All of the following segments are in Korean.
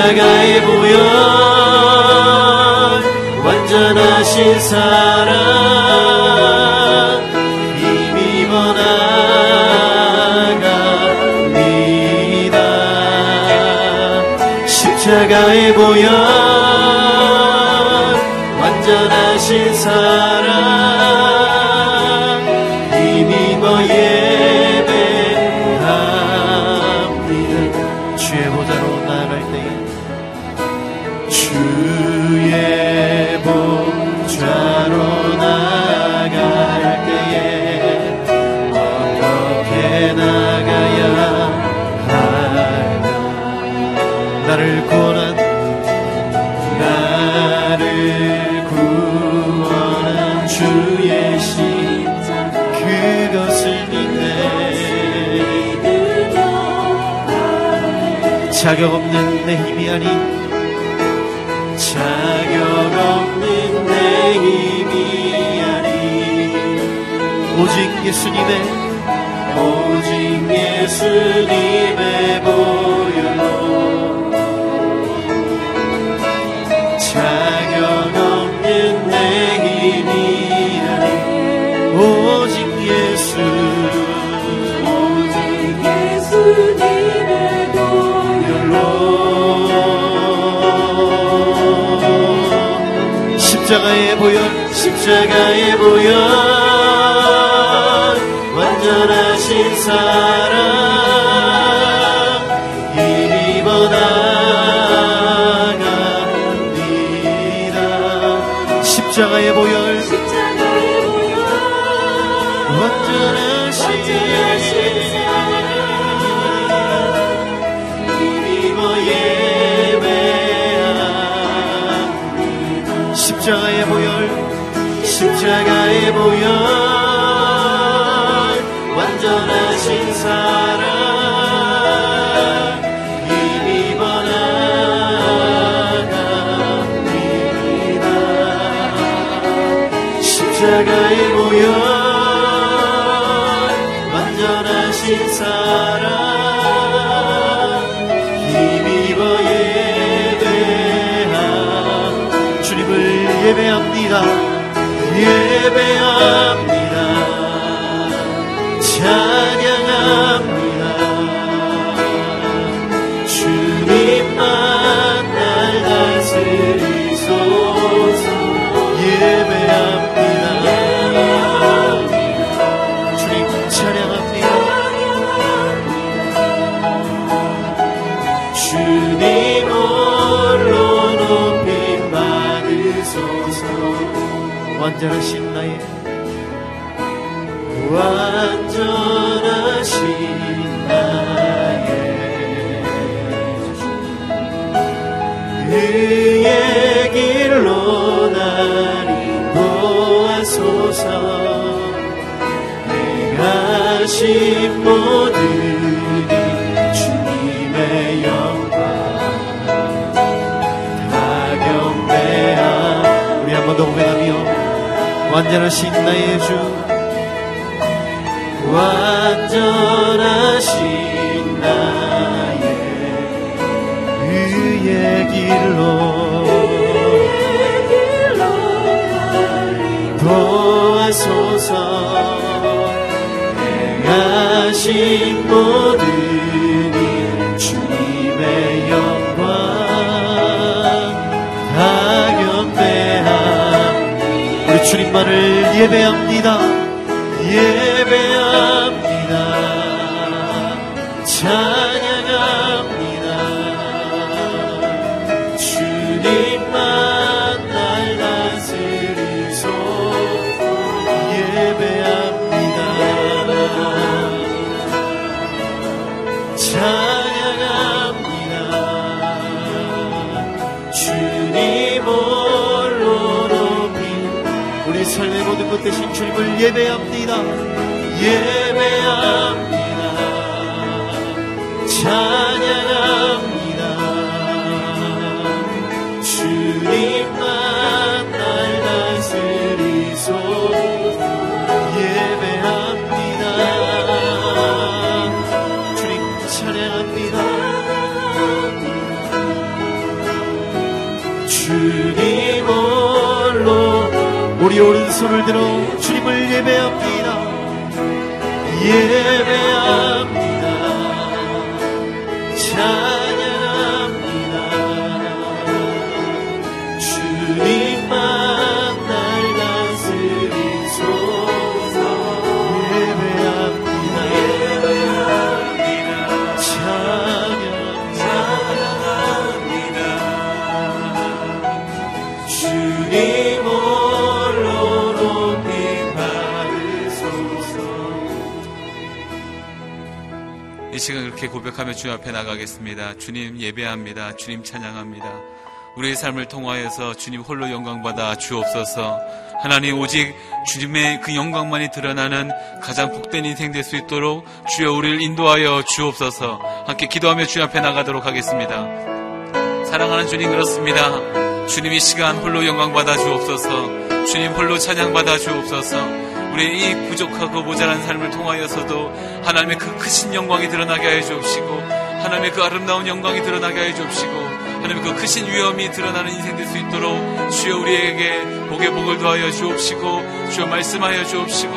십자가에 보여 완전하신 사랑 이미 번나갑니다. 십자가에 보여 하나님 자격 없는 내 힘이 아니 오직 예수님의 오직 예수님의 보혈로 십자가의 보혈 십자가의 보혈 완전하신 사랑 힘입어 나갑니다. 십자가의 보혈 de bandida 완전하신 나의 완전하신 나의 그의 길로 날 인도하소서. 내가 심어 완전하신 나의 주. 완전하신 나의 그의 길로 도와소서. 행하신 모든 예배합니다 모든 것 대신 주님을 예배합니다. 예배합니다. 찬 손을 들어 주님을 예배합니다. 예 이 시간 그렇게 고백하며 주님 앞에 나가겠습니다. 주님 예배합니다. 주님 찬양합니다. 우리의 삶을 통하여서 주님 홀로 영광받아 주옵소서. 하나님 오직 주님의 그 영광만이 드러나는 가장 복된 인생 될 수 있도록 주여 우리를 인도하여 주옵소서. 함께 기도하며 주님 앞에 나가도록 하겠습니다. 사랑하는 주님 그렇습니다. 주님 이 시간 홀로 영광받아 주옵소서. 주님 홀로 찬양받아 주옵소서. 우리의 이 부족하고 모자란 삶을 통하여서도 하나님의 그 크신 영광이 드러나게 하여 주옵시고 하나님의 그 아름다운 영광이 드러나게 하여 주옵시고 하나님의 그 크신 위엄이 드러나는 인생 될 수 있도록 주여 우리에게 복의 복을 더하여 주옵시고 주여 말씀하여 주옵시고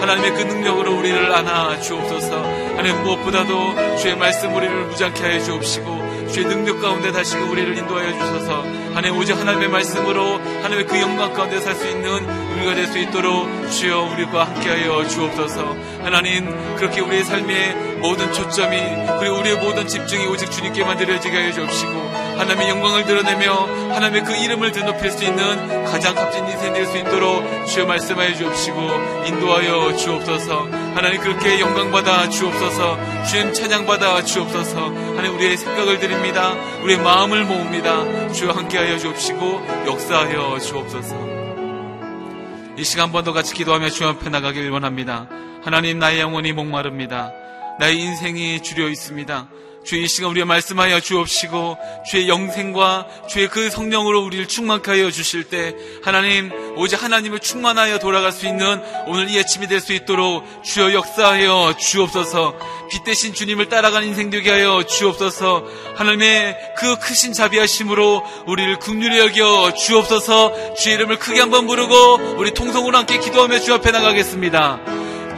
하나님의 그 능력으로 우리를 안아 주옵소서. 하나님 무엇보다도 주의 말씀 우리를 무장케 하여 주옵시고 주의 능력 가운데 다시금 우리를 인도하여 주셔서. 하나님 오직 하나님의 말씀으로 하나님의 그 영광 가운데 살 수 있는 우리가 될 수 있도록 주여 우리와 함께하여 주옵소서. 하나님 그렇게 우리의 삶의 모든 초점이 그리고 우리의 모든 집중이 오직 주님께만 드려지게 하여 주옵시고 하나님의 영광을 드러내며 하나님의 그 이름을 드높일 수 있는 가장 값진 인생 될 수 있도록 주여 말씀하여 주옵시고 인도하여 주옵소서 하나님 그렇게 영광받아 주옵소서 주님 찬양받아 주옵소서 하나님 우리의 생각을 드립니다. 우리의 마음을 모읍니다. 주여 함께하여 주옵시고 역사하여 주옵소서. 이 시간 한 번 더 같이 기도하며 주 앞에 나가길 원합니다. 하나님 나의 영혼이 목마릅니다. 나의 인생이 주려 있습니다 주의 이 시간 우리가 말씀하여 주옵시고 주의 영생과 주의 그 성령으로 우리를 충만케 하여 주실 때 하나님 오직 하나님을 충만하여 돌아갈 수 있는 오늘 이 아침이 될 수 있도록 주여 역사하여 주옵소서. 빛 대신 주님을 따라가는 인생 되게 하여 주옵소서. 하나님의 그 크신 자비하심으로 우리를 긍휼히 여겨 주옵소서. 주의 이름을 크게 한번 부르고 우리 통성으로 함께 기도하며 주 앞에 나가겠습니다.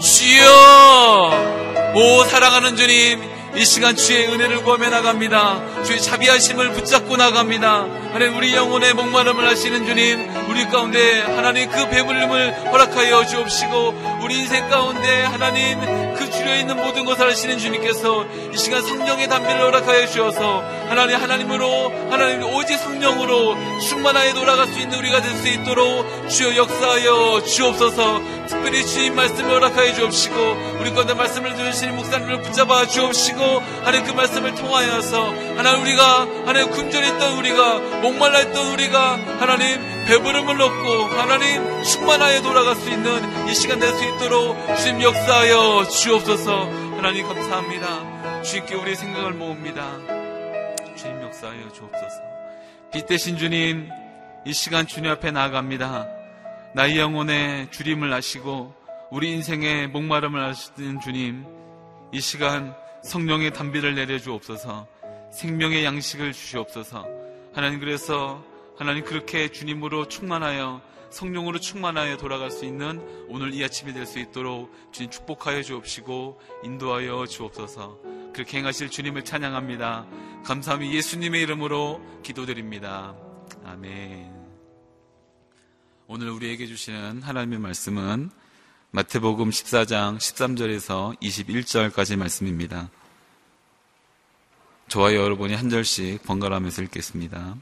주여 오 사랑하는 주님 이 시간 주의 은혜를 구하며 나갑니다. 주의 자비하심을 붙잡고 나갑니다. 하나님 우리 영혼의 목마름을 하시는 주님 우리 가운데 하나님 그 배불림을 허락하여 주옵시고 우리 인생 가운데 하나님 그 주려 있는 모든 것을 하시는 주님께서 이 시간 성령의 담비를 허락하여 주어서 하나님 하나님으로 하나님 오직 성령으로 충만하여 돌아갈 수 있는 우리가 될 수 있도록 주여 역사하여 주옵소서 특별히 주님 말씀을 허락하여 주옵시고 우리 가운데 말씀을 들으시는 목사님을 붙잡아 주옵시고 하나님 그 말씀을 통하여서 하나님 우리가 하나님 굶주렸던 우리가 목말라 했던 우리가 하나님 배부름을 얻고 하나님 충만하여 돌아갈 수 있는 이 시간 될 수 있도록 주님 역사하여 주옵소서. 하나님 감사합니다. 주님께 우리의 생각을 모읍니다. 주님 역사하여 주옵소서. 빛 대신 주님 이 시간 주님 앞에 나아갑니다. 나의 영혼의 주림을 아시고 우리 인생의 목마름을 아시는 주님 이 시간 성령의 담비를 내려주옵소서 생명의 양식을 주시옵소서. 하나님 그래서 하나님 그렇게 주님으로 충만하여 성령으로 충만하여 돌아갈 수 있는 오늘 이 아침이 될 수 있도록 주님 축복하여 주옵시고 인도하여 주옵소서. 그렇게 행하실 주님을 찬양합니다. 감사함이 예수님의 이름으로 기도드립니다. 아멘. 오늘 우리에게 주시는 하나님의 말씀은 마태복음 14장 13절에서 21절까지 말씀입니다. 저와 여러분이 한 절씩 번갈아가면서 읽겠습니다.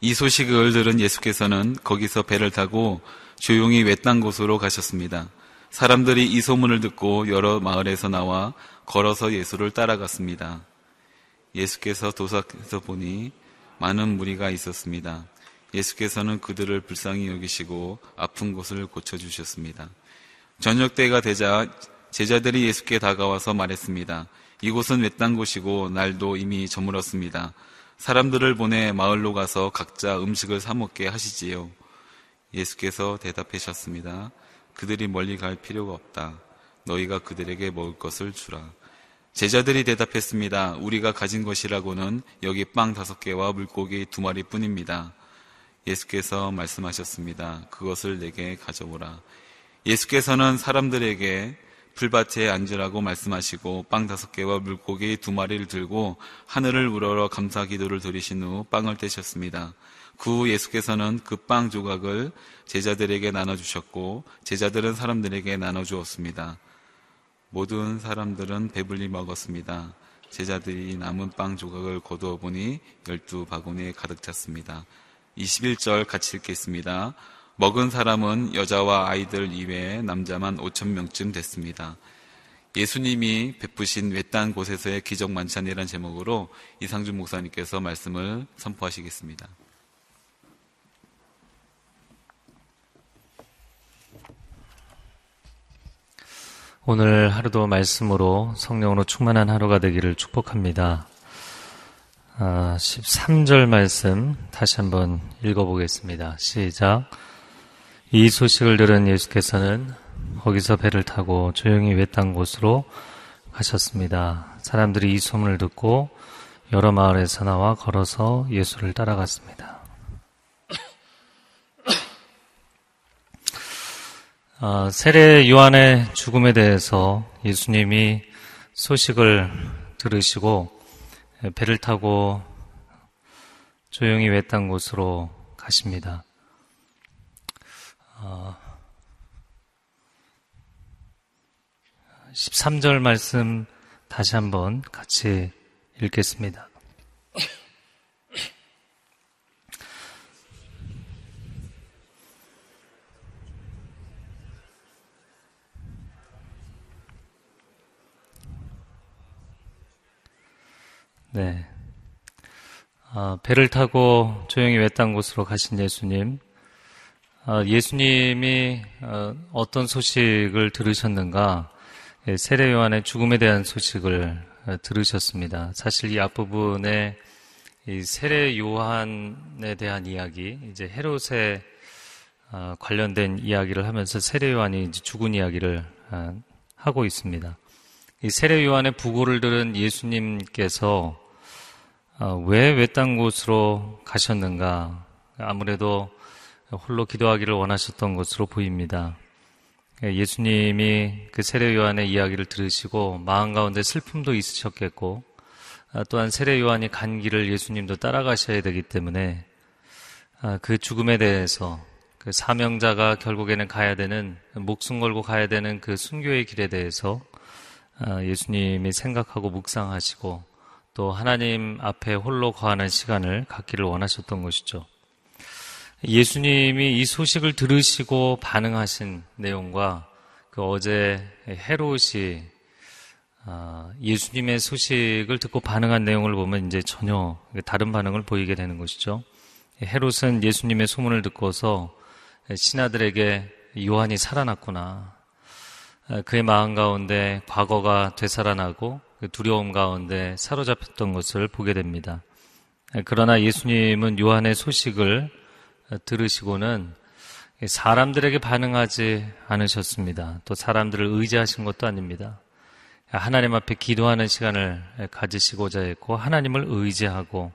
이 소식을 들은 예수께서는 거기서 배를 타고 조용히 외딴 곳으로 가셨습니다. 사람들이 이 소문을 듣고 여러 마을에서 나와 걸어서 예수를 따라갔습니다. 예수께서 도착해서 보니 많은 무리가 있었습니다. 예수께서는 그들을 불쌍히 여기시고 아픈 곳을 고쳐주셨습니다. 저녁 때가 되자 제자들이 예수께 다가와서 말했습니다. 이곳은 외딴 곳이고 날도 이미 저물었습니다. 사람들을 보내 마을로 가서 각자 음식을 사 먹게 하시지요. 예수께서 대답하셨습니다. 그들이 멀리 갈 필요가 없다. 너희가 그들에게 먹을 것을 주라. 제자들이 대답했습니다. 우리가 가진 것이라고는 여기 빵 다섯 개와 물고기 두 마리 뿐입니다. 예수께서 말씀하셨습니다. 그것을 내게 가져오라. 예수께서는 사람들에게 풀밭에 앉으라고 말씀하시고 빵 다섯 개와 물고기 두 마리를 들고 하늘을 우러러 감사 기도를 드리신 후 빵을 떼셨습니다. 그 후 예수께서는 그 빵 조각을 제자들에게 나눠주셨고 제자들은 사람들에게 나눠주었습니다. 모든 사람들은 배불리 먹었습니다. 제자들이 남은 빵 조각을 거두어 보니 열두 바구니에 가득 찼습니다. 21절 같이 읽겠습니다. 먹은 사람은 여자와 아이들 이외에 남자만 5천 명쯤 됐습니다. 예수님이 베푸신 외딴 곳에서의 기적 만찬이라는 제목으로 이상준 목사님께서 말씀을 선포하시겠습니다. 오늘 하루도 말씀으로 성령으로 충만한 하루가 되기를 축복합니다. 13절 아, 말씀 다시 한번 읽어보겠습니다. 시작. 이 소식을 들은 예수께서는 거기서 배를 타고 조용히 외딴 곳으로 가셨습니다. 사람들이 이 소문을 듣고 여러 마을에서 나와 걸어서 예수를 따라갔습니다. 아, 세례 요한의 죽음에 대해서 예수님이 소식을 들으시고 배를 타고 조용히 외딴 곳으로 가십니다. 13절 아, 말씀 다시 한번 같이 읽겠습니다. 네. 아, 배를 타고 조용히 외딴 곳으로 가신 예수님. 아, 예수님이 어, 어떤 소식을 들으셨는가? 예, 세례 요한의 죽음에 대한 소식을 어, 들으셨습니다. 사실 이 앞부분에 이 세례 요한에 대한 이야기, 이제 헤롯에 어, 관련된 이야기를 하면서 세례 요한이 죽은 이야기를 하고 있습니다. 이 세례 요한의 부고를 들은 예수님께서 어, 왜 외딴 곳으로 가셨는가? 아무래도 홀로 기도하기를 원하셨던 것으로 보입니다. 예, 예수님이 그 세례 요한의 이야기를 들으시고 마음 가운데 슬픔도 있으셨겠고 아, 또한 세례 요한이 간 길을 예수님도 따라가셔야 되기 때문에 아, 그 죽음에 대해서 그 사명자가 결국에는 가야 되는 목숨 걸고 가야 되는 그 순교의 길에 대해서 아, 예수님이 생각하고 묵상하시고 또 하나님 앞에 홀로 거하는 시간을 갖기를 원하셨던 것이죠. 예수님이 이 소식을 들으시고 반응하신 내용과 그 어제 헤롯이 아, 예수님의 소식을 듣고 반응한 내용을 보면 이제 전혀 다른 반응을 보이게 되는 것이죠. 헤롯은 예수님의 소문을 듣고서 신하들에게 요한이 살아났구나. 그의 마음 가운데 과거가 되살아나고 그 두려움 가운데 사로잡혔던 것을 보게 됩니다. 그러나 예수님은 요한의 소식을 들으시고는 사람들에게 반응하지 않으셨습니다. 또 사람들을 의지하신 것도 아닙니다. 하나님 앞에 기도하는 시간을 가지시고자 했고 하나님을 의지하고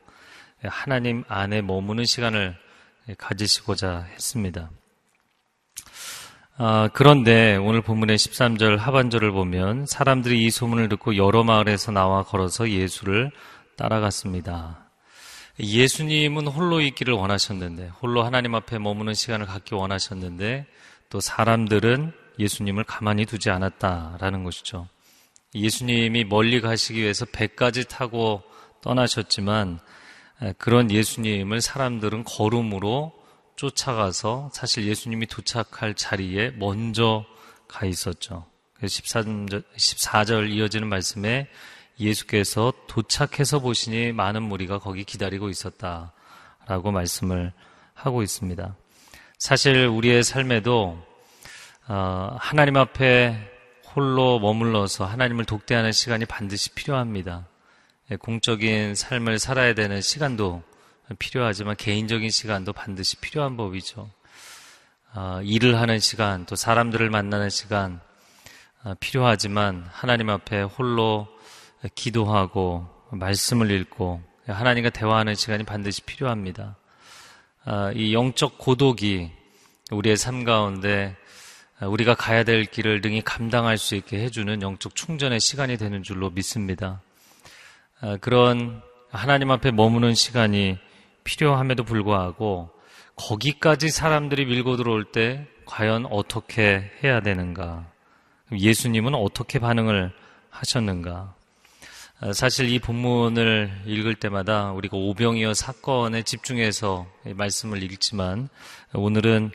하나님 안에 머무는 시간을 가지시고자 했습니다. 아, 그런데 오늘 본문의 13절 하반절을 보면 사람들이 이 소문을 듣고 여러 마을에서 나와 걸어서 예수를 따라갔습니다. 예수님은 홀로 있기를 원하셨는데, 홀로 하나님 앞에 머무는 시간을 갖기 원하셨는데, 또 사람들은 예수님을 가만히 두지 않았다라는 것이죠. 예수님이 멀리 가시기 위해서 배까지 타고 떠나셨지만 그런 예수님을 사람들은 걸음으로 쫓아가서 사실 예수님이 도착할 자리에 먼저 가 있었죠. 14절, 14절 이어지는 말씀에 예수께서 도착해서 보시니 많은 무리가 거기 기다리고 있었다 라고 말씀을 하고 있습니다. 사실 우리의 삶에도 어, 하나님 앞에 홀로 머물러서 하나님을 독대하는 시간이 반드시 필요합니다. 예, 공적인 삶을 살아야 되는 시간도 필요하지만 개인적인 시간도 반드시 필요한 법이죠. 아, 일을 하는 시간, 또 사람들을 만나는 시간 아, 필요하지만 하나님 앞에 홀로 기도하고 말씀을 읽고 하나님과 대화하는 시간이 반드시 필요합니다. 아, 이 영적 고독이 우리의 삶 가운데 우리가 가야 될 길을 능히 감당할 수 있게 해주는 영적 충전의 시간이 되는 줄로 믿습니다. 아, 그런 하나님 앞에 머무는 시간이 필요함에도 불구하고 거기까지 사람들이 밀고 들어올 때 과연 어떻게 해야 되는가? 예수님은 어떻게 반응을 하셨는가? 아, 사실 이 본문을 읽을 때마다 우리가 오병이어 사건에 집중해서 말씀을 읽지만 오늘은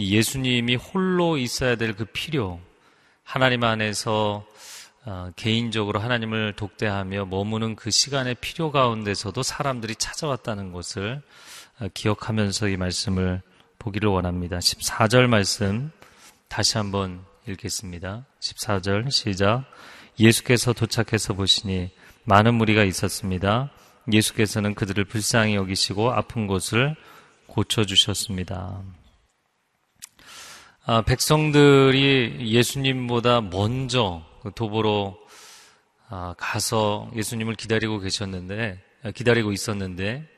예수님이 홀로 있어야 될 그 필요, 하나님 안에서 어, 개인적으로 하나님을 독대하며 머무는 그 시간의 필요 가운데서도 사람들이 찾아왔다는 것을 어, 기억하면서 이 말씀을 보기를 원합니다. 14절 말씀 다시 한번 읽겠습니다. 14절 시작. 예수께서 도착해서 보시니 많은 무리가 있었습니다. 예수께서는 그들을 불쌍히 여기시고 아픈 곳을 고쳐주셨습니다. 아, 백성들이 예수님보다 먼저 그 도보로 아, 가서 예수님을 기다리고 계셨는데 아, 기다리고 있었는데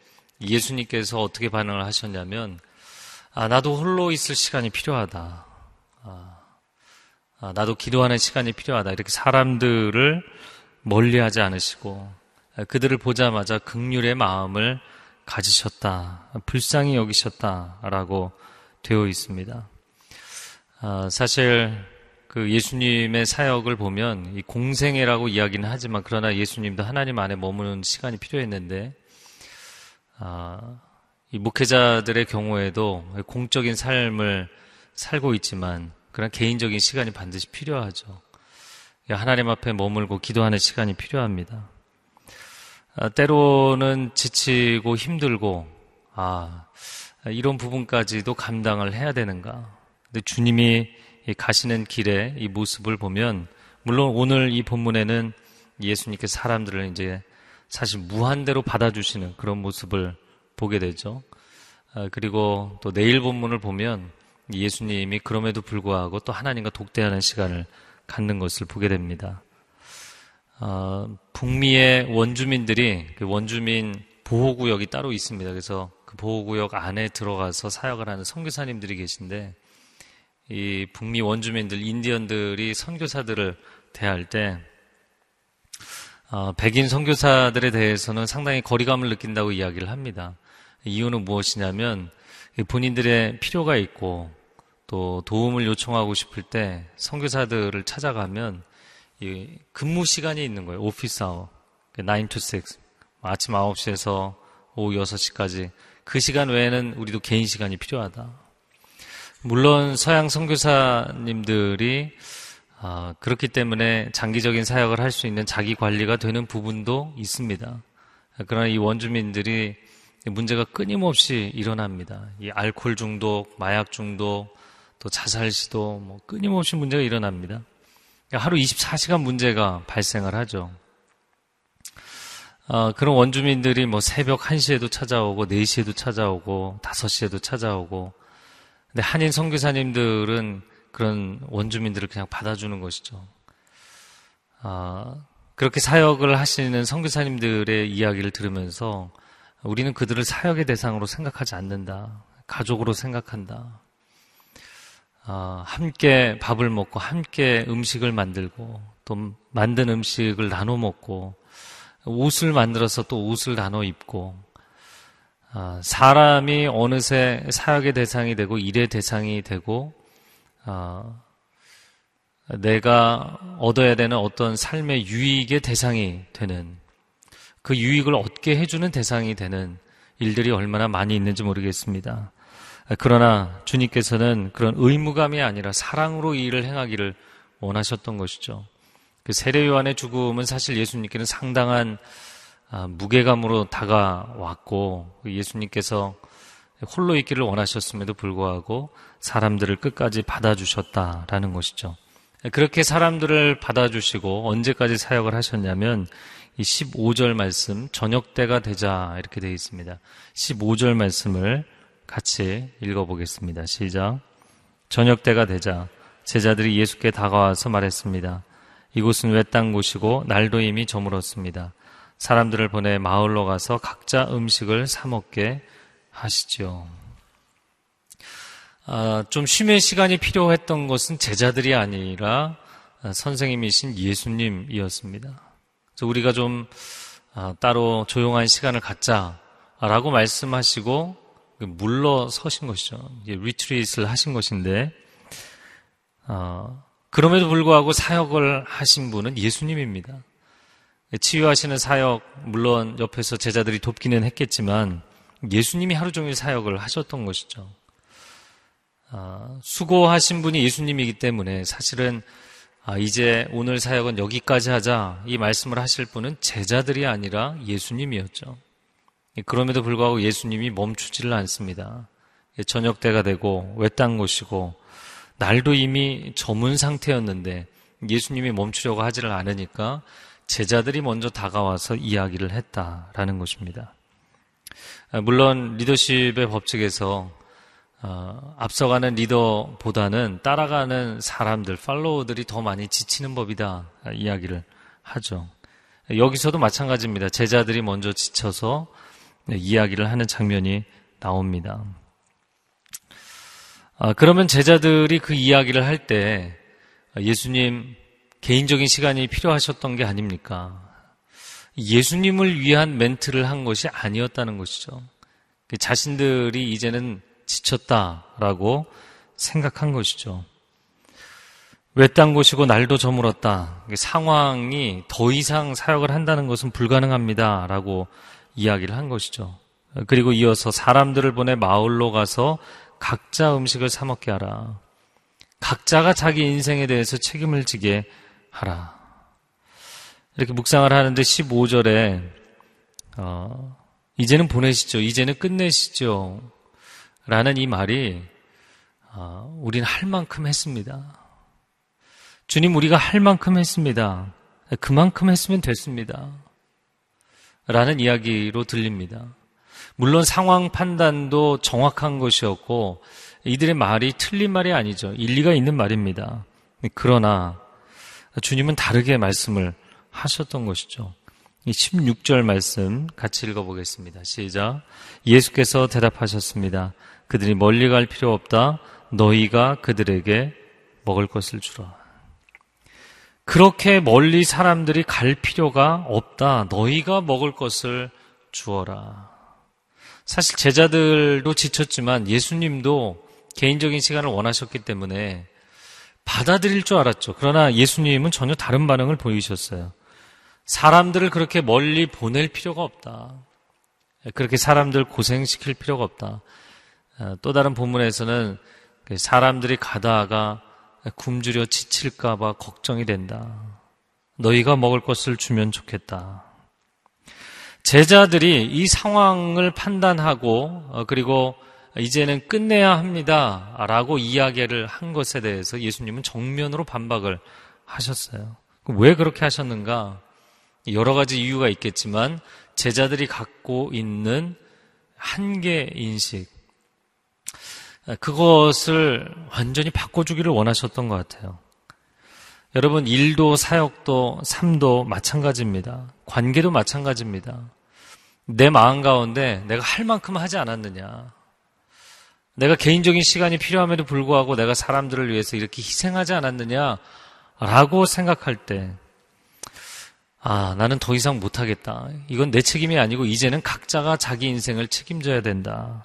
예수님께서 어떻게 반응을 하셨냐면 아, 나도 홀로 있을 시간이 필요하다. 아, 아, 나도 기도하는 시간이 필요하다. 이렇게 사람들을 멀리하지 않으시고 아, 그들을 보자마자 극률의 마음을 가지셨다. 불쌍히 여기셨다라고 되어 있습니다. 아, 사실 그 예수님의 사역을 보면 이 공생애라고 이야기는 하지만 그러나 예수님도 하나님 안에 머무는 시간이 필요했는데 아, 이 목회자들의 경우에도 공적인 삶을 살고 있지만 그런 개인적인 시간이 반드시 필요하죠. 하나님 앞에 머물고 기도하는 시간이 필요합니다. 아, 때로는 지치고 힘들고 아 이런 부분까지도 감당을 해야 되는가? 근데 주님이 가시는 길에 이 모습을 보면 물론 오늘 이 본문에는 예수님께서 사람들을 이제 사실 무한대로 받아주시는 그런 모습을 보게 되죠. 아, 그리고 또 내일 본문을 보면 예수님이 그럼에도 불구하고 또 하나님과 독대하는 시간을 갖는 것을 보게 됩니다. 어, 북미의 원주민들이 그 원주민 보호구역이 따로 있습니다. 그래서 그 보호구역 안에 들어가서 사역을 하는 선교사님들이 계신데 이 북미 원주민들, 인디언들이 선교사들을 대할 때 어, 백인 선교사들에 대해서는 상당히 거리감을 느낀다고 이야기를 합니다. 이유는 무엇이냐면 본인들의 필요가 있고 또 도움을 요청하고 싶을 때 선교사들을 찾아가면 근무 시간이 있는 거예요. 오피스 아워. 9 to 6. 아침 9시에서 오후 6시까지 그 시간 외에는 우리도 개인 시간이 필요하다. 물론 서양 선교사님들이 아, 그렇기 때문에 장기적인 사역을 할 수 있는 자기 관리가 되는 부분도 있습니다. 그러나 이 원주민들이 문제가 끊임없이 일어납니다. 이 알코올 중독, 마약 중독, 또 자살 시도 뭐 끊임없이 문제가 일어납니다. 하루 24시간 문제가 발생을 하죠. 어, 그런 원주민들이 뭐 새벽 1시에도 찾아오고 4시에도 찾아오고 5시에도 찾아오고 근데 한인 선교사님들은 그런 원주민들을 그냥 받아주는 것이죠. 아, 그렇게 사역을 하시는 선교사님들의 이야기를 들으면서 우리는 그들을 사역의 대상으로 생각하지 않는다. 가족으로 생각한다. 아, 함께 밥을 먹고 함께 음식을 만들고 또 만든 음식을 나눠 먹고 옷을 만들어서 또 옷을 나눠 입고 아, 사람이 어느새 사역의 대상이 되고 일의 대상이 되고 아, 내가 얻어야 되는 어떤 삶의 유익의 대상이 되는 그 유익을 얻게 해주는 대상이 되는 일들이 얼마나 많이 있는지 모르겠습니다. 그러나 주님께서는 그런 의무감이 아니라 사랑으로 이 일을 행하기를 원하셨던 것이죠. 그 세례 요한의 죽음은 사실 예수님께는 상당한 아, 무게감으로 다가왔고 예수님께서 홀로 있기를 원하셨음에도 불구하고 사람들을 끝까지 받아주셨다라는 것이죠. 그렇게 사람들을 받아주시고 언제까지 사역을 하셨냐면 이 15절 말씀 저녁 때가 되자 이렇게 되어 있습니다. 15절 말씀을 같이 읽어보겠습니다. 시작. 저녁 때가 되자 제자들이 예수께 다가와서 말했습니다. 이곳은 외딴 곳이고 날도 이미 저물었습니다. 사람들을 보내 마을로 가서 각자 음식을 사 먹게 하시죠. 아, 좀 쉼의 시간이 필요했던 것은 제자들이 아니라 선생님이신 예수님이었습니다. 우리가 좀 아, 따로 조용한 시간을 갖자라고 말씀하시고 물러서신 것이죠. 리트리트를 하신 것인데 어, 그럼에도 불구하고 사역을 하신 분은 예수님입니다. 치유하시는 사역 물론 옆에서 제자들이 돕기는 했겠지만 예수님이 하루 종일 사역을 하셨던 것이죠. 어, 수고하신 분이 예수님이기 때문에 사실은 아, 이제 오늘 사역은 여기까지 하자 이 말씀을 하실 분은 제자들이 아니라 예수님이었죠. 그럼에도 불구하고 예수님이 멈추지를 않습니다. 저녁 때가 되고 외딴 곳이고 날도 이미 저문 상태였는데 예수님이 멈추려고 하지를 않으니까 제자들이 먼저 다가와서 이야기를 했다라는 것입니다. 아, 물론 리더십의 법칙에서 어, 앞서가는 리더보다는 따라가는 사람들, 팔로워들이 더 많이 지치는 법이다 이야기를 하죠. 여기서도 마찬가지입니다. 제자들이 먼저 지쳐서 이야기를 하는 장면이 나옵니다. 아, 그러면 제자들이 그 이야기를 할 때 예수님 개인적인 시간이 필요하셨던 게 아닙니까? 예수님을 위한 멘트를 한 것이 아니었다는 것이죠. 자신들이 이제는 지쳤다라고 생각한 것이죠. 외딴 곳이고 날도 저물었다. 상황이 더 이상 사역을 한다는 것은 불가능합니다라고 이야기를 한 것이죠. 그리고 이어서 사람들을 보내 마을로 가서 각자 음식을 사 먹게 하라. 각자가 자기 인생에 대해서 책임을 지게 하라. 이렇게 묵상을 하는데 15절에 어, 이제는 보내시죠. 이제는 끝내시죠. 라는 이 말이 어, 우리는 할 만큼 했습니다. 주님 우리가 할 만큼 했습니다. 그만큼 했으면 됐습니다. 라는 이야기로 들립니다. 물론 상황 판단도 정확한 것이었고 이들의 말이 틀린 말이 아니죠. 일리가 있는 말입니다. 그러나 주님은 다르게 말씀을 하셨던 것이죠. 이 16절 말씀 같이 읽어보겠습니다. 시작. 예수께서 대답하셨습니다. 그들이 멀리 갈 필요 없다. 너희가 그들에게 먹을 것을 주라. 그렇게 멀리 사람들이 갈 필요가 없다. 너희가 먹을 것을 주어라. 사실 제자들도 지쳤지만 예수님도 개인적인 시간을 원하셨기 때문에 받아들일 줄 알았죠. 그러나 예수님은 전혀 다른 반응을 보이셨어요. 사람들을 그렇게 멀리 보낼 필요가 없다. 그렇게 사람들 고생시킬 필요가 없다. 어, 또 다른 본문에서는 그 사람들이 가다가 굶주려 지칠까봐 걱정이 된다. 너희가 먹을 것을 주면 좋겠다. 제자들이 이 상황을 판단하고 어, 그리고 이제는 끝내야 합니다. 라고 이야기를 한 것에 대해서 예수님은 정면으로 반박을 하셨어요. 왜 그렇게 하셨는가? 여러 가지 이유가 있겠지만 제자들이 갖고 있는 한계 인식, 그것을 완전히 바꿔주기를 원하셨던 것 같아요. 여러분, 일도 사역도 삶도 마찬가지입니다. 관계도 마찬가지입니다. 내 마음 가운데 내가 할 만큼 하지 않았느냐. 내가 개인적인 시간이 필요함에도 불구하고 내가 사람들을 위해서 이렇게 희생하지 않았느냐. 라고 생각할 때, 아, 나는 더 이상 못하겠다. 이건 내 책임이 아니고 이제는 각자가 자기 인생을 책임져야 된다.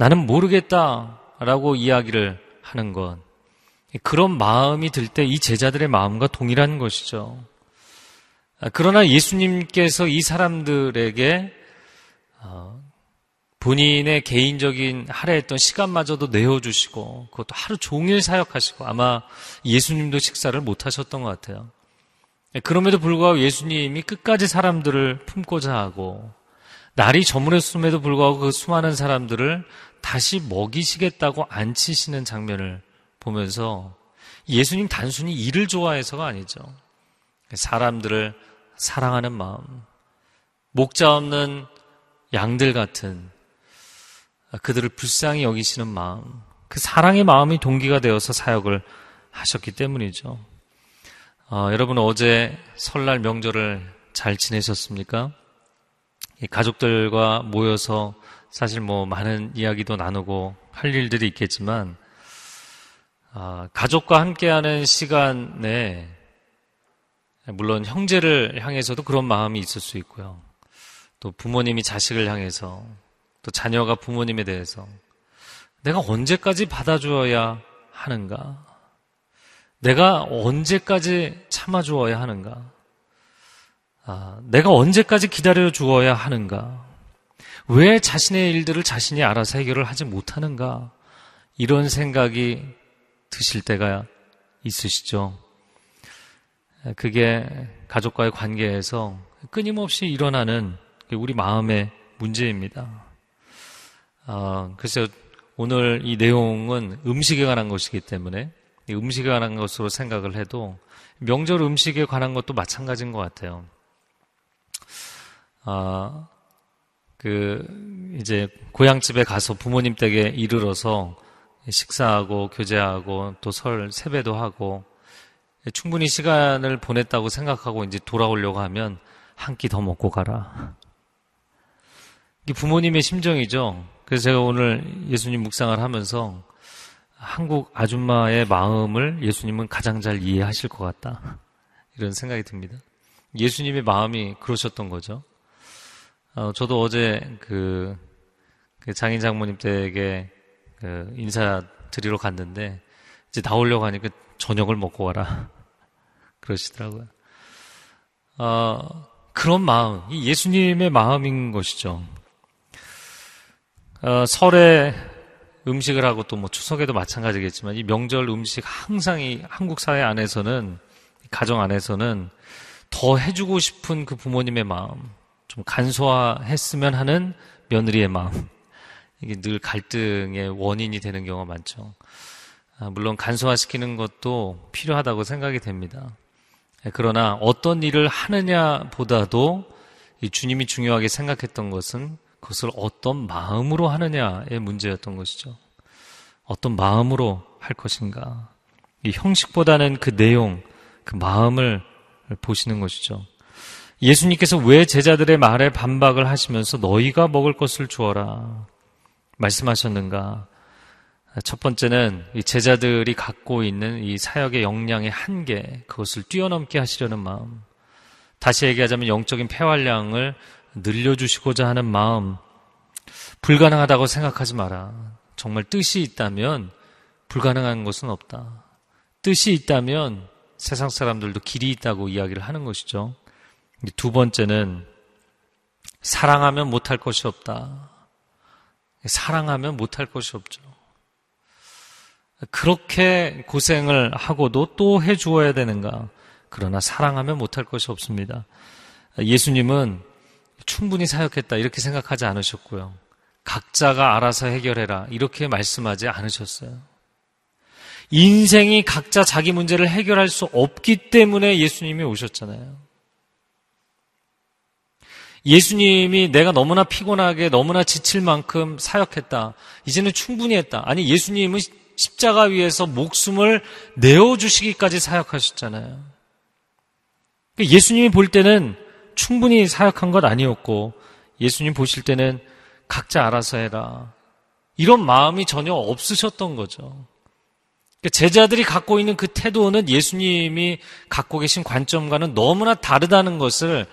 나는 모르겠다. 라고 이야기를 하는 것. 그런 마음이 들 때 이 제자들의 마음과 동일한 것이죠. 아, 그러나 예수님께서 이 사람들에게 어, 본인의 개인적인 할애했던 시간마저도 내어주시고 그것도 하루 종일 사역하시고 아마 예수님도 식사를 못 하셨던 것 같아요. 그럼에도 불구하고 예수님이 끝까지 사람들을 품고자 하고 날이 저물었음에도 불구하고 그 수많은 사람들을 다시 먹이시겠다고 앉히시는 장면을 보면서 예수님 단순히 일을 좋아해서가 아니죠. 사람들을 사랑하는 마음, 목자 없는 양들 같은 그들을 불쌍히 여기시는 마음, 그 사랑의 마음이 동기가 되어서 사역을 하셨기 때문이죠. 어, 여러분 어제 설날 명절을 잘 지내셨습니까? 가족들과 모여서 사실 뭐 많은 이야기도 나누고 할 일들이 있겠지만 어, 가족과 함께하는 시간에 물론 형제를 향해서도 그런 마음이 있을 수 있고요. 또 부모님이 자식을 향해서 또 자녀가 부모님에 대해서 내가 언제까지 받아주어야 하는가? 내가 언제까지 참아주어야 하는가? 아, 내가 언제까지 기다려 주어야 하는가? 왜 자신의 일들을 자신이 알아서 해결을 하지 못하는가? 이런 생각이 드실 때가 있으시죠? 그게 가족과의 관계에서 끊임없이 일어나는 우리 마음의 문제입니다. 아, 그래서 오늘 이 내용은 음식에 관한 것이기 때문에 음식에 관한 것으로 생각을 해도 명절 음식에 관한 것도 마찬가지인 것 같아요. 아, 그, 이제 고향 집에 가서 부모님 댁에 이르러서 식사하고 교제하고 또 설 세배도 하고 충분히 시간을 보냈다고 생각하고 이제 돌아오려고 하면 한 끼 더 먹고 가라. 이게 부모님의 심정이죠. 그래서 제가 오늘 예수님 묵상을 하면서 한국 아줌마의 마음을 예수님은 가장 잘 이해하실 것 같다. 이런 생각이 듭니다. 예수님의 마음이 그러셨던 거죠. 어, 저도 어제 그, 그 장인 장모님 댁에 그 인사 드리러 갔는데 이제 나오려고 하니까 저녁을 먹고 와라. 그러시더라고요. 어, 그런 마음, 이 예수님의 마음인 것이죠. 어, 설에 음식을 하고 또 뭐 추석에도 마찬가지겠지만 이 명절 음식 항상 이 한국 사회 안에서는 가정 안에서는 더 해주고 싶은 그 부모님의 마음, 좀 간소화했으면 하는 며느리의 마음, 이게 늘 갈등의 원인이 되는 경우가 많죠. 아, 물론 간소화시키는 것도 필요하다고 생각이 됩니다. 예, 그러나 어떤 일을 하느냐보다도 주님이 중요하게 생각했던 것은 그것을 어떤 마음으로 하느냐의 문제였던 것이죠. 어떤 마음으로 할 것인가. 이 형식보다는 그 내용, 그 마음을 보시는 것이죠. 예수님께서 왜 제자들의 말에 반박을 하시면서 너희가 먹을 것을 주어라 말씀하셨는가? 첫 번째는 이 제자들이 갖고 있는 이 사역의 역량의 한계, 그것을 뛰어넘게 하시려는 마음. 다시 얘기하자면 영적인 폐활량을 늘려주시고자 하는 마음, 불가능하다고 생각하지 마라. 정말 뜻이 있다면 불가능한 것은 없다. 뜻이 있다면 세상 사람들도 길이 있다고 이야기를 하는 것이죠. 두 번째는 사랑하면 못할 것이 없다. 사랑하면 못할 것이 없죠. 그렇게 고생을 하고도 또 해주어야 되는가? 그러나 사랑하면 못할 것이 없습니다. 예수님은 충분히 사역했다 이렇게 생각하지 않으셨고요. 각자가 알아서 해결해라 이렇게 말씀하지 않으셨어요. 인생이 각자 자기 문제를 해결할 수 없기 때문에 예수님이 오셨잖아요. 예수님이 내가 너무나 피곤하게 너무나 지칠 만큼 사역했다. 이제는 충분히 했다. 아니 예수님은 십자가 위에서 목숨을 내어 주시기까지 사역하셨잖아요. 예수님이 볼 때는 충분히 사역한 것 아니었고 예수님 보실 때는 각자 알아서 해라. 이런 마음이 전혀 없으셨던 거죠. 제자들이 갖고 있는 그 태도는 예수님이 갖고 계신 관점과는 너무나 다르다는 것을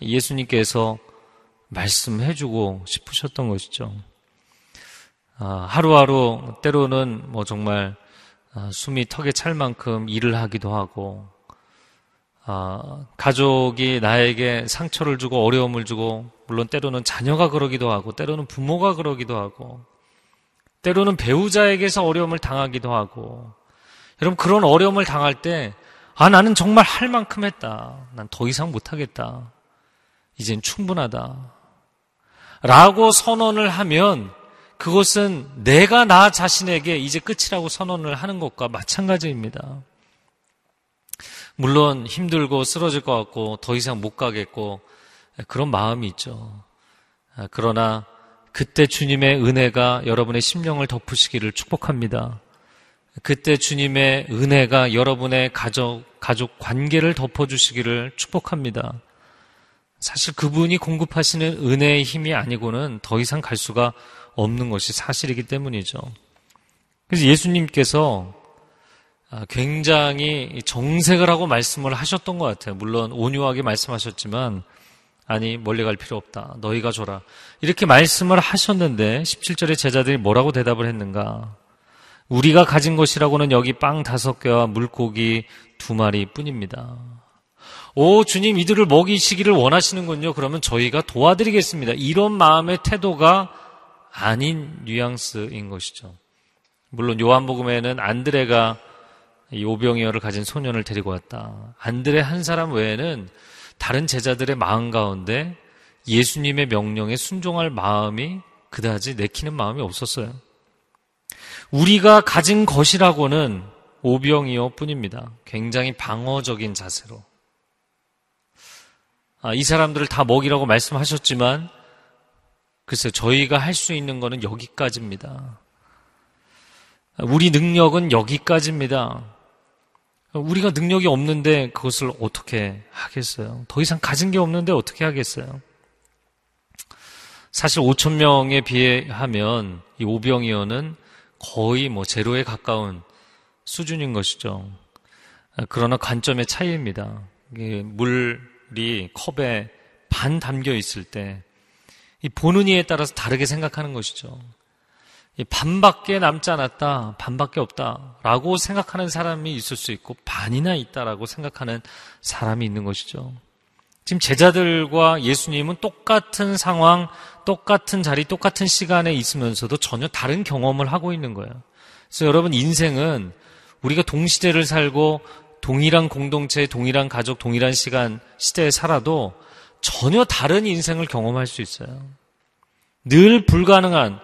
예수님께서 말씀해주고 싶으셨던 것이죠. 아, 하루하루 때로는 뭐 정말 아, 숨이 턱에 찰 만큼 일을 하기도 하고 아, 가족이 나에게 상처를 주고 어려움을 주고 물론 때로는 자녀가 그러기도 하고 때로는 부모가 그러기도 하고 때로는 배우자에게서 어려움을 당하기도 하고 여러분 그런 어려움을 당할 때 아, 나는 정말 할 만큼 했다. 난 더 이상 못하겠다. 이젠 충분하다. 라고 선언을 하면 그것은 내가 나 자신에게 이제 끝이라고 선언을 하는 것과 마찬가지입니다. 물론 힘들고 쓰러질 것 같고 더 이상 못 가겠고 그런 마음이 있죠. 그러나 그때 주님의 은혜가 여러분의 심령을 덮으시기를 축복합니다. 그때 주님의 은혜가 여러분의 가족, 가족 관계를 덮어주시기를 축복합니다. 사실 그분이 공급하시는 은혜의 힘이 아니고는 더 이상 갈 수가 없는 것이 사실이기 때문이죠. 그래서 예수님께서 아, 굉장히 정색을 하고 말씀을 하셨던 것 같아요. 물론 온유하게 말씀하셨지만, 아니, 멀리 갈 필요 없다. 너희가 줘라. 이렇게 말씀을 하셨는데, 17절에 제자들이 뭐라고 대답을 했는가? 우리가 가진 것이라고는 여기 빵 다섯 개와 물고기 두 마리 뿐입니다. 오, 주님, 이들을 먹이시기를 원하시는군요. 그러면 저희가 도와드리겠습니다. 이런 마음의 태도가 아닌 뉘앙스인 것이죠. 물론 요한복음에는 안드레가 이 오병이어를 가진 소년을 데리고 왔다. 안드레 한 사람 외에는 다른 제자들의 마음 가운데 예수님의 명령에 순종할 마음이 그다지 내키는 마음이 없었어요. 우리가 가진 것이라고는 오병이어 뿐입니다. 굉장히 방어적인 자세로. 아, 이 사람들을 다 먹이라고 말씀하셨지만 글쎄, 저희가 할 수 있는 거는 여기까지입니다. 우리 능력은 여기까지입니다. 우리가 능력이 없는데 그것을 어떻게 하겠어요? 더 이상 가진 게 없는데 어떻게 하겠어요? 사실 5천 명에 비하면 이 오병이어는 거의 뭐 제로에 가까운 수준인 것이죠. 그러나 관점의 차이입니다. 물 이 컵에 반 담겨 있을 때 이 보는 이에 따라서 다르게 생각하는 것이죠. 반밖에 남지 않았다, 반밖에 없다라고 생각하는 사람이 있을 수 있고 반이나 있다라고 생각하는 사람이 있는 것이죠. 지금 제자들과 예수님은 똑같은 상황, 똑같은 자리, 똑같은 시간에 있으면서도 전혀 다른 경험을 하고 있는 거예요. 그래서 여러분 인생은 우리가 동시대를 살고 동일한 공동체, 동일한 가족, 동일한 시간, 시대에 살아도 전혀 다른 인생을 경험할 수 있어요. 늘 불가능한,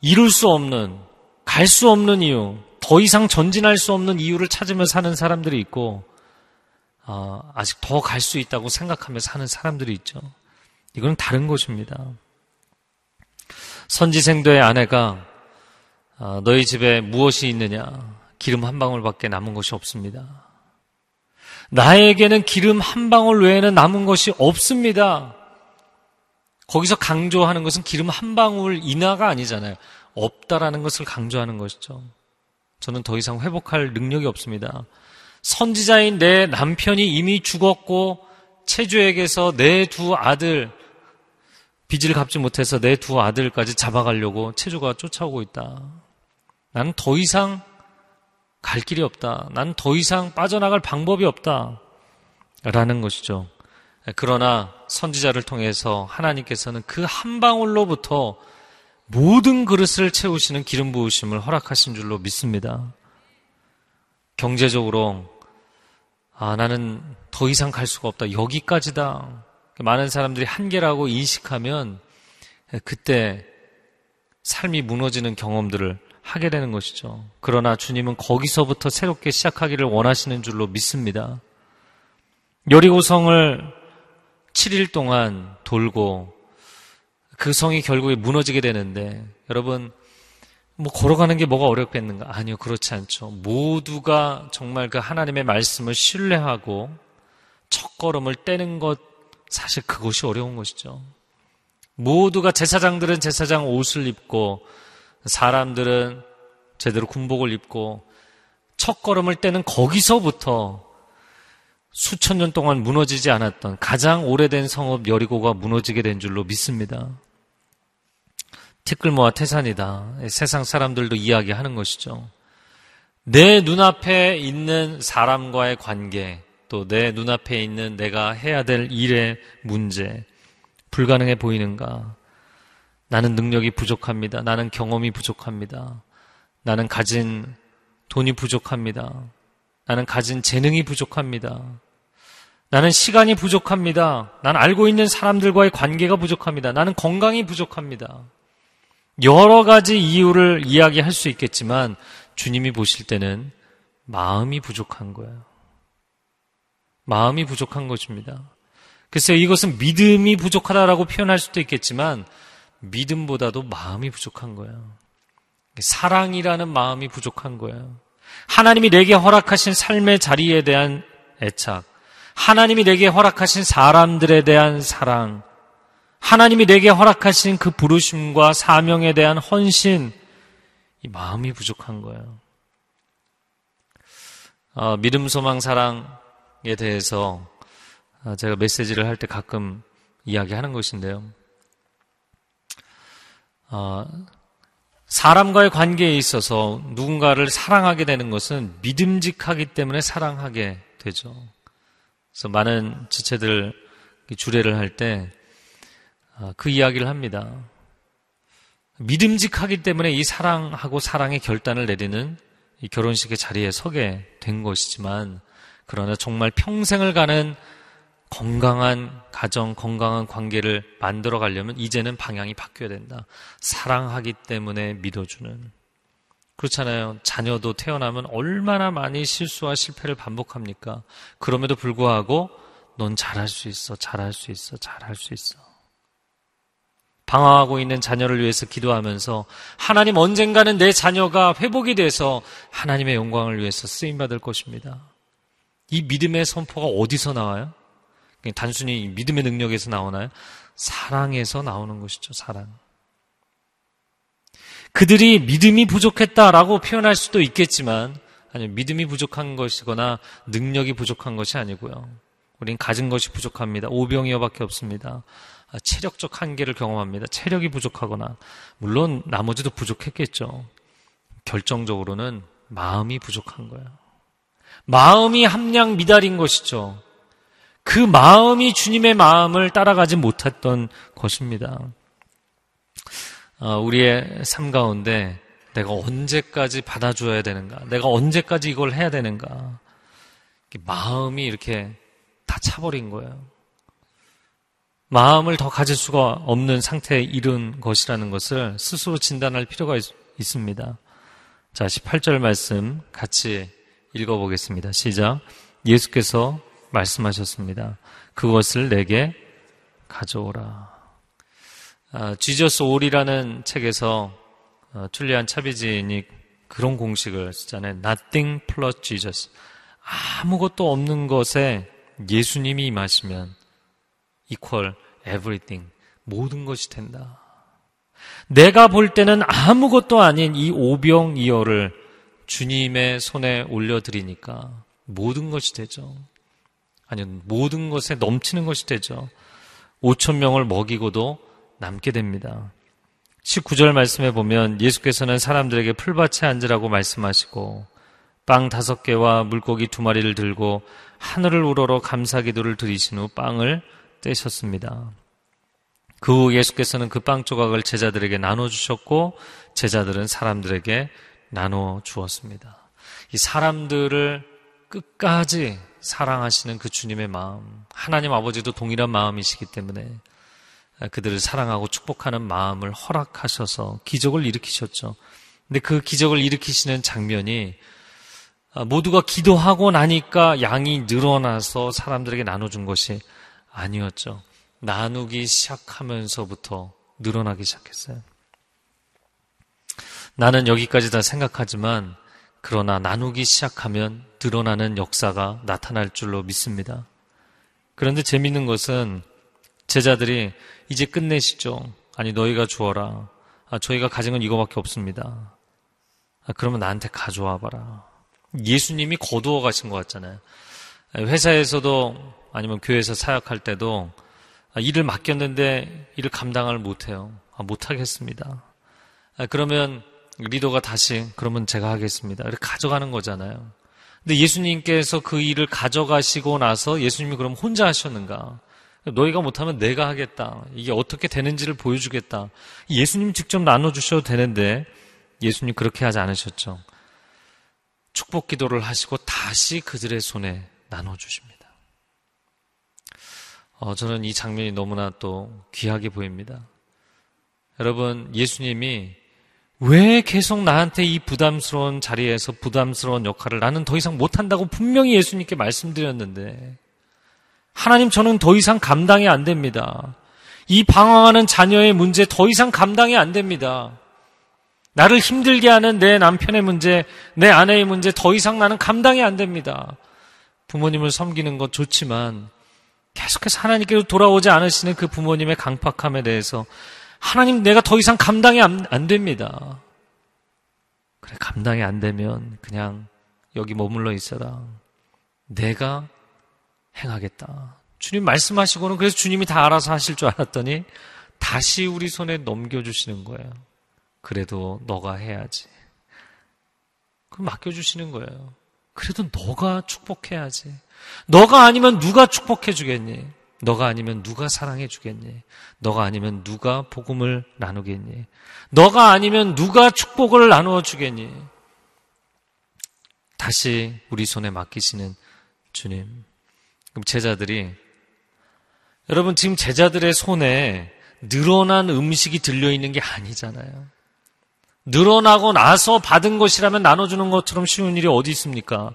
이룰 수 없는, 갈 수 없는 이유, 더 이상 전진할 수 없는 이유를 찾으며 사는 사람들이 있고, 어, 아직 더 갈 수 있다고 생각하며 사는 사람들이 있죠. 이건 다른 것입니다. 선지생도의 아내가 어, 너희 집에 무엇이 있느냐? 기름 한 방울밖에 남은 것이 없습니다. 나에게는 기름 한 방울 외에는 남은 것이 없습니다. 거기서 강조하는 것은 기름 한 방울 이나가 아니잖아요. 없다라는 것을 강조하는 것이죠. 저는 더 이상 회복할 능력이 없습니다. 선지자인 내 남편이 이미 죽었고 체주에게서 내 두 아들 빚을 갚지 못해서 내 두 아들까지 잡아가려고 체주가 쫓아오고 있다. 나는 더 이상 갈 길이 없다. 난 더 이상 빠져나갈 방법이 없다. 라는 것이죠. 그러나 선지자를 통해서 하나님께서는 그 한 방울로부터 모든 그릇을 채우시는 기름 부으심을 허락하신 줄로 믿습니다. 경제적으로 아, 나는 더 이상 갈 수가 없다. 여기까지다. 많은 사람들이 한계라고 인식하면 그때 삶이 무너지는 경험들을 하게 되는 것이죠. 그러나 주님은 거기서부터 새롭게 시작하기를 원하시는 줄로 믿습니다. 여리고성을 7일 동안 돌고 그 성이 결국에 무너지게 되는데 여러분 뭐 걸어가는 게 뭐가 어렵겠는가? 아니요, 그렇지 않죠. 모두가 정말 그 하나님의 말씀을 신뢰하고 첫 걸음을 떼는 것 사실 그것이 어려운 것이죠. 모두가 제사장들은 제사장 옷을 입고 사람들은 제대로 군복을 입고 첫 걸음을 떼는 거기서부터 수천 년 동안 무너지지 않았던 가장 오래된 성읍 여리고가 무너지게 된 줄로 믿습니다. 티끌모아 태산이다. 세상 사람들도 이야기하는 것이죠. 내 눈앞에 있는 사람과의 관계, 또 내 눈앞에 있는 내가 해야 될 일의 문제, 불가능해 보이는가? 나는 능력이 부족합니다. 나는 경험이 부족합니다. 나는 가진 돈이 부족합니다. 나는 가진 재능이 부족합니다. 나는 시간이 부족합니다. 나는 알고 있는 사람들과의 관계가 부족합니다. 나는 건강이 부족합니다. 여러 가지 이유를 이야기할 수 있겠지만 주님이 보실 때는 마음이 부족한 거예요. 마음이 부족한 것입니다. 글쎄요, 이것은 믿음이 부족하다라고 표현할 수도 있겠지만 믿음보다도 마음이 부족한 거예요. 사랑이라는 마음이 부족한 거예요. 하나님이 내게 허락하신 삶의 자리에 대한 애착, 하나님이 내게 허락하신 사람들에 대한 사랑, 하나님이 내게 허락하신 그 부르심과 사명에 대한 헌신, 이 마음이 부족한 거예요. 어, 믿음, 소망, 사랑에 대해서 어, 제가 메시지를 할 때 가끔 이야기하는 것인데요. 어, 사람과의 관계에 있어서 누군가를 사랑하게 되는 것은 믿음직하기 때문에 사랑하게 되죠. 그래서 많은 지체들 주례를 할때 아, 그 이야기를 합니다. 믿음직하기 때문에 이 사랑하고 사랑의 결단을 내리는 이 결혼식의 자리에 서게 된 것이지만 그러나 정말 평생을 가는 건강한 가정, 건강한 관계를 만들어 가려면 이제는 방향이 바뀌어야 된다. 사랑하기 때문에 믿어주는. 그렇잖아요. 자녀도 태어나면 얼마나 많이 실수와 실패를 반복합니까? 그럼에도 불구하고 넌 잘할 수 있어, 잘할 수 있어, 잘할 수 있어. 방황하고 있는 자녀를 위해서 기도하면서 하나님 언젠가는 내 자녀가 회복이 돼서 하나님의 영광을 위해서 쓰임 받을 것입니다. 이 믿음의 선포가 어디서 나와요? 단순히 믿음의 능력에서 나오나요? 사랑에서 나오는 것이죠, 사랑. 그들이 믿음이 부족했다라고 표현할 수도 있겠지만, 아니, 믿음이 부족한 것이거나 능력이 부족한 것이 아니고요. 우린 가진 것이 부족합니다. 오병이어밖에 없습니다. 아, 체력적 한계를 경험합니다. 체력이 부족하거나 물론 나머지도 부족했겠죠. 결정적으로는 마음이 부족한 거예요. 마음이 함량 미달인 것이죠. 그 마음이 주님의 마음을 따라가지 못했던 것입니다. 아, 우리의 삶 가운데 내가 언제까지 받아줘야 되는가? 내가 언제까지 이걸 해야 되는가? 마음이 이렇게 다 차버린 거예요. 마음을 더 가질 수가 없는 상태에 이른 것이라는 것을 스스로 진단할 필요가 있, 습니다 자, 18절 말씀 같이 읽어보겠습니다. 시작. 예수께서 말씀하셨습니다. 그것을 내게 가져오라. 아, 지저스 올이라는 책에서 어, 툴리안 차비지인이 그런 공식을 쓰잖아요. Nothing plus Jesus. 아무것도 없는 것에 예수님이 임하시면 equal everything. 모든 것이 된다. 내가 볼 때는 아무것도 아닌 이 오병이어를 주님의 손에 올려드리니까 모든 것이 되죠. 아니, 모든 것에 넘치는 것이 되죠. 5천 명을 먹이고도 남게 됩니다. 19절 말씀에 보면 예수께서는 사람들에게 풀밭에 앉으라고 말씀하시고 빵 다섯 개와 물고기 두 마리를 들고 하늘을 우러러 감사 기도를 드리신 후 빵을 떼셨습니다. 그 후 예수께서는 그 빵 조각을 제자들에게 나눠 주셨고 제자들은 사람들에게 나눠 주었습니다. 이 사람들을 끝까지 사랑하시는 그 주님의 마음, 하나님 아버지도 동일한 마음이시기 때문에 그들을 사랑하고 축복하는 마음을 허락하셔서 기적을 일으키셨죠. 근데 그 기적을 일으키시는 장면이 모두가 기도하고 나니까 양이 늘어나서 사람들에게 나눠준 것이 아니었죠. 나누기 시작하면서부터 늘어나기 시작했어요. 나는 여기까지 다 생각하지만 그러나 나누기 시작하면 드러나는 역사가 나타날 줄로 믿습니다. 그런데 재밌는 것은 제자들이 이제 끝내시죠. 아니 너희가 주어라. 아, 저희가 가진 건 이거밖에 없습니다. 아, 그러면 나한테 가져와 봐라. 예수님이 거두어 가신 것 같잖아요. 회사에서도 아니면 교회에서 사역할 때도 아, 일을 맡겼는데 일을 감당을 못해요. 아, 못하겠습니다. 아, 그러면 리더가 다시 그러면 제가 하겠습니다. 이렇게 가져가는 거잖아요. 근데 예수님께서 그 일을 가져가시고 나서 예수님이 그럼 혼자 하셨는가? 너희가 못하면 내가 하겠다. 이게 어떻게 되는지를 보여주겠다. 예수님 직접 나눠주셔도 되는데 예수님 그렇게 하지 않으셨죠. 축복 기도를 하시고 다시 그들의 손에 나눠주십니다. 어, 저는 이 장면이 너무나 또 귀하게 보입니다. 여러분, 예수님이 왜 계속 나한테 이 부담스러운 자리에서 부담스러운 역할을 나는 더 이상 못한다고 분명히 예수님께 말씀드렸는데, 하나님 저는 더 이상 감당이 안 됩니다. 이 방황하는 자녀의 문제 더 이상 감당이 안 됩니다. 나를 힘들게 하는 내 남편의 문제, 내 아내의 문제 더 이상 나는 감당이 안 됩니다. 부모님을 섬기는 것 좋지만 계속해서 하나님께로 돌아오지 않으시는 그 부모님의 강팍함에 대해서 하나님 내가 더 이상 감당이 안, 안 됩니다. 그래, 감당이 안 되면 그냥 여기 머물러 있어라. 내가 행하겠다. 주님 말씀하시고는 그래서 주님이 다 알아서 하실 줄 알았더니 다시 우리 손에 넘겨주시는 거예요. 그래도 너가 해야지. 그럼 맡겨주시는 거예요. 그래도 너가 축복해야지. 너가 아니면 누가 축복해 주겠니? 너가 아니면 누가 사랑해 주겠니? 너가 아니면 누가 복음을 나누겠니? 너가 아니면 누가 축복을 나누어 주겠니? 다시 우리 손에 맡기시는 주님. 그럼 제자들이 여러분 지금 제자들의 손에 늘어난 음식이 들려 있는 게 아니잖아요. 늘어나고 나서 받은 것이라면 나눠주는 것처럼 쉬운 일이 어디 있습니까?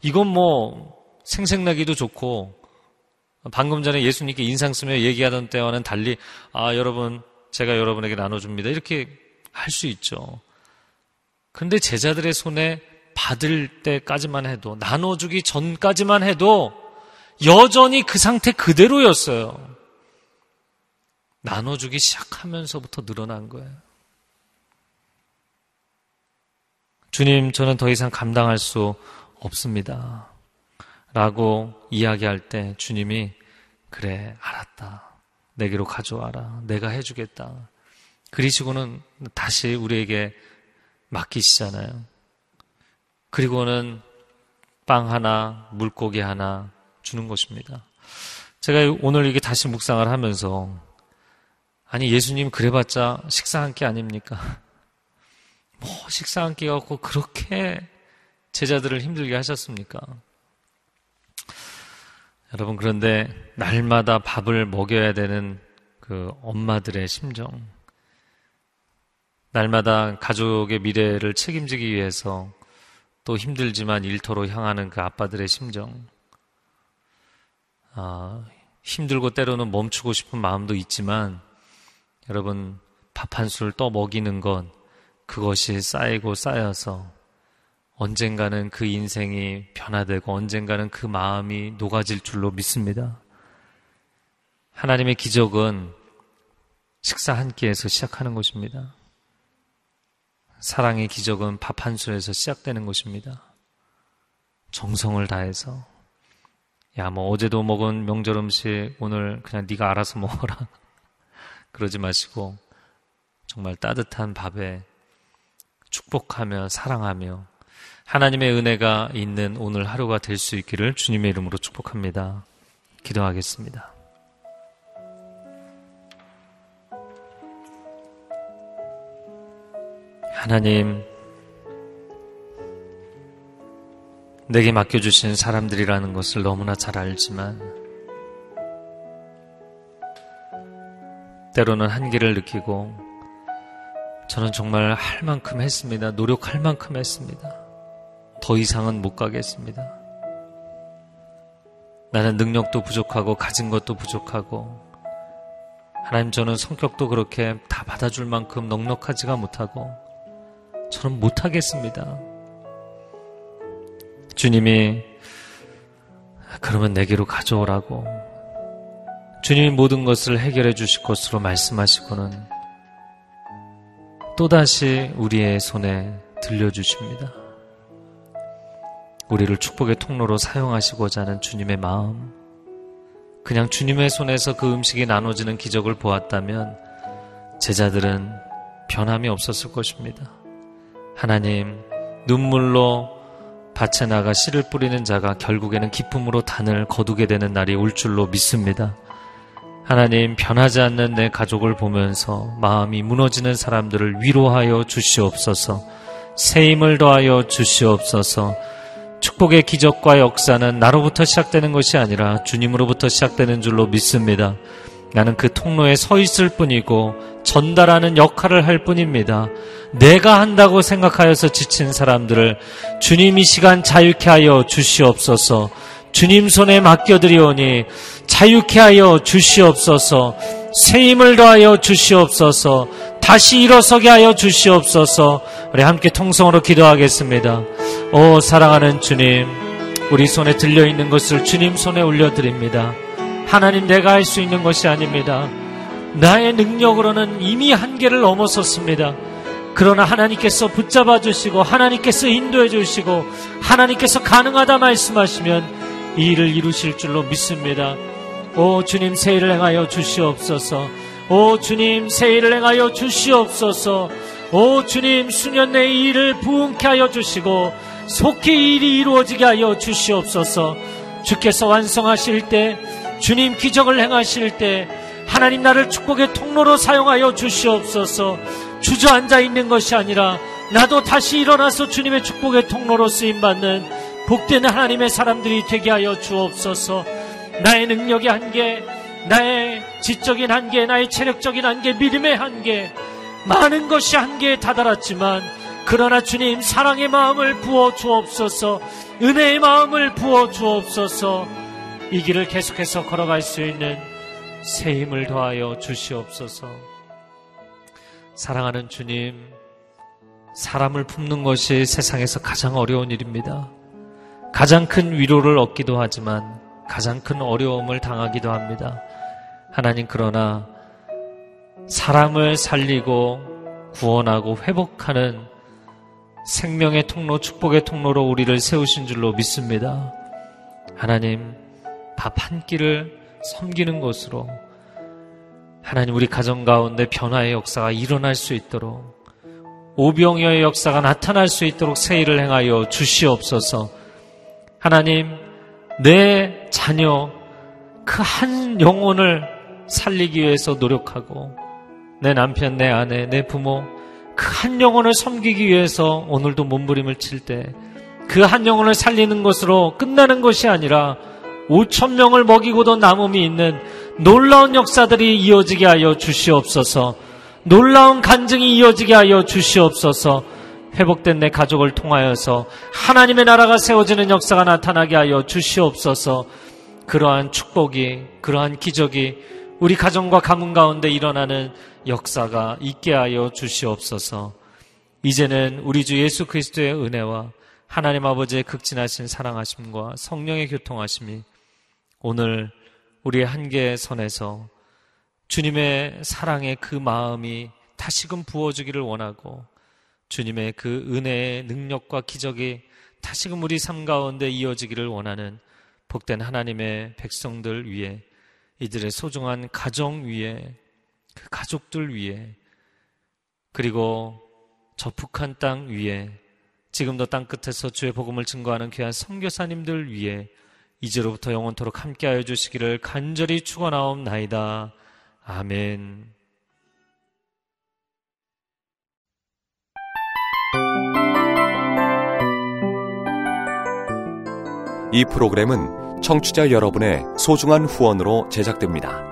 이건 뭐 생색나기도 좋고 방금 전에 예수님께 인상 쓰며 얘기하던 때와는 달리 아 여러분 제가 여러분에게 나눠줍니다 이렇게 할 수 있죠. 그런데 제자들의 손에 받을 때까지만 해도 나눠주기 전까지만 해도 여전히 그 상태 그대로였어요. 나눠주기 시작하면서부터 늘어난 거예요. 주님, 저는 더 이상 감당할 수 없습니다. 라고 이야기할 때 주님이 그래, 알았다. 내게로 가져와라. 내가 해주겠다. 그리시고는 다시 우리에게 맡기시잖아요. 그리고는 빵 하나, 물고기 하나 주는 것입니다. 제가 오늘 이게 다시 묵상을 하면서 아니 예수님 그래봤자 식사 한 끼 아닙니까? 뭐 식사 한끼 갖고 그렇게 제자들을 힘들게 하셨습니까? 여러분, 그런데 날마다 밥을 먹여야 되는 그 엄마들의 심정. 날마다 가족의 미래를 책임지기 위해서 또 힘들지만 일터로 향하는 그 아빠들의 심정. 아, 힘들고 때로는 멈추고 싶은 마음도 있지만 여러분 밥 한술또 먹이는 것 그것이 쌓이고 쌓여서 언젠가는 그 인생이 변화되고 언젠가는 그 마음이 녹아질 줄로 믿습니다. 하나님의 기적은 식사 한 끼에서 시작하는 것입니다. 사랑의 기적은 밥 한 술에서 시작되는 것입니다. 정성을 다해서 야 뭐 어제도 먹은 명절 음식 오늘 그냥 네가 알아서 먹어라. 그러지 마시고 정말 따뜻한 밥에 축복하며 사랑하며 하나님의 은혜가 있는 오늘 하루가 될 수 있기를 주님의 이름으로 축복합니다. 기도하겠습니다. 하나님, 내게 맡겨주신 사람들이라는 것을 너무나 잘 알지만, 때로는 한계를 느끼고, 저는 정말 할 만큼 했습니다. 노력할 만큼 했습니다. 더 이상은 못 가겠습니다. 나는 능력도 부족하고, 가진 것도 부족하고, 하나님 저는 성격도 그렇게 다 받아줄 만큼 넉넉하지가 못하고, 저는 못하겠습니다. 주님이 그러면 내게로 가져오라고 주님이 모든 것을 해결해 주실 것으로 말씀하시고는 또다시 우리의 손에 들려주십니다. 우리를 축복의 통로로 사용하시고자 하는 주님의 마음, 그냥 주님의 손에서 그 음식이 나눠지는 기적을 보았다면 제자들은 변함이 없었을 것입니다. 하나님, 눈물로 밭에 나가 씨를 뿌리는 자가 결국에는 기쁨으로 단을 거두게 되는 날이 올 줄로 믿습니다. 하나님, 변하지 않는 내 가족을 보면서 마음이 무너지는 사람들을 위로하여 주시옵소서, 새 힘을 더하여 주시옵소서, 축복의 기적과 역사는 나로부터 시작되는 것이 아니라 주님으로부터 시작되는 줄로 믿습니다. 나는 그 통로에 서 있을 뿐이고 전달하는 역할을 할 뿐입니다. 내가 한다고 생각하여서 지친 사람들을 주님 이 시간 자유케 하여 주시옵소서. 주님 손에 맡겨드리오니 자유케 하여 주시옵소서. 새 힘을 더하여 주시옵소서. 다시 일어서게 하여 주시옵소서. 우리 함께 통성으로 기도하겠습니다. 오 사랑하는 주님, 우리 손에 들려 있는 것을 주님 손에 올려드립니다. 하나님 내가 할 수 있는 것이 아닙니다. 나의 능력으로는 이미 한계를 넘어섰습니다. 그러나 하나님께서 붙잡아 주시고 하나님께서 인도해 주시고 하나님께서 가능하다 말씀하시면 이 일을 이루실 줄로 믿습니다. 오 주님 새 일을 행하여 주시옵소서. 오 주님 새 일을 행하여 주시옵소서. 오 주님 수년 이 일을 부흥케 하여 주시고 속히 이 일이 이루어지게 하여 주시옵소서. 주께서 완성하실 때 주님 기적을 행하실 때 하나님 나를 축복의 통로로 사용하여 주시옵소서 주저앉아 있는 것이 아니라 나도 다시 일어나서 주님의 축복의 통로로 쓰임받는 복된 하나님의 사람들이 되게 하여 주옵소서 나의 능력의 한계 나의 지적인 한계 나의 체력적인 한계 믿음의 한계 많은 것이 한계에 다다랐지만 그러나 주님 사랑의 마음을 부어 주옵소서 은혜의 마음을 부어 주옵소서 이 길을 계속해서 걸어갈 수 있는 새 힘을 더하여 주시옵소서. 사랑하는 주님, 사람을 품는 것이 세상에서 가장 어려운 일입니다. 가장 큰 위로를 얻기도 하지만 가장 큰 어려움을 당하기도 합니다. 하나님, 그러나 사람을 살리고 구원하고 회복하는 생명의 통로, 축복의 통로로 우리를 세우신 줄로 믿습니다. 하나님, 밥 한 끼를 섬기는 것으로 하나님 우리 가정 가운데 변화의 역사가 일어날 수 있도록 오병여의 역사가 나타날 수 있도록 새 일을 행하여 주시옵소서. 하나님 내 자녀 그 한 영혼을 살리기 위해서 노력하고 내 남편, 내 아내, 내 부모 그 한 영혼을 섬기기 위해서 오늘도 몸부림을 칠 때 그 한 영혼을 살리는 것으로 끝나는 것이 아니라 5천 명을 먹이고도 남음이 있는 놀라운 역사들이 이어지게 하여 주시옵소서. 놀라운 간증이 이어지게 하여 주시옵소서. 회복된 내 가족을 통하여서 하나님의 나라가 세워지는 역사가 나타나게 하여 주시옵소서. 그러한 축복이, 그러한 기적이 우리 가정과 가문 가운데 일어나는 역사가 있게 하여 주시옵소서. 이제는 우리 주 예수 그리스도의 은혜와 하나님 아버지의 극진하신 사랑하심과 성령의 교통하심이 오늘 우리의 한계 선에서 주님의 사랑의 그 마음이 다시금 부어주기를 원하고 주님의 그 은혜의 능력과 기적이 다시금 우리 삶 가운데 이어지기를 원하는 복된 하나님의 백성들 위에 이들의 소중한 가정 위에 그 가족들 위에 그리고 저 북한 땅 위에 지금도 땅 끝에서 주의 복음을 증거하는 귀한 선교사님들 위해 이제로부터 영원토록 함께하여 주시기를 간절히 축원하옵나이다. 아멘. 이 프로그램은 청취자 여러분의 소중한 후원으로 제작됩니다.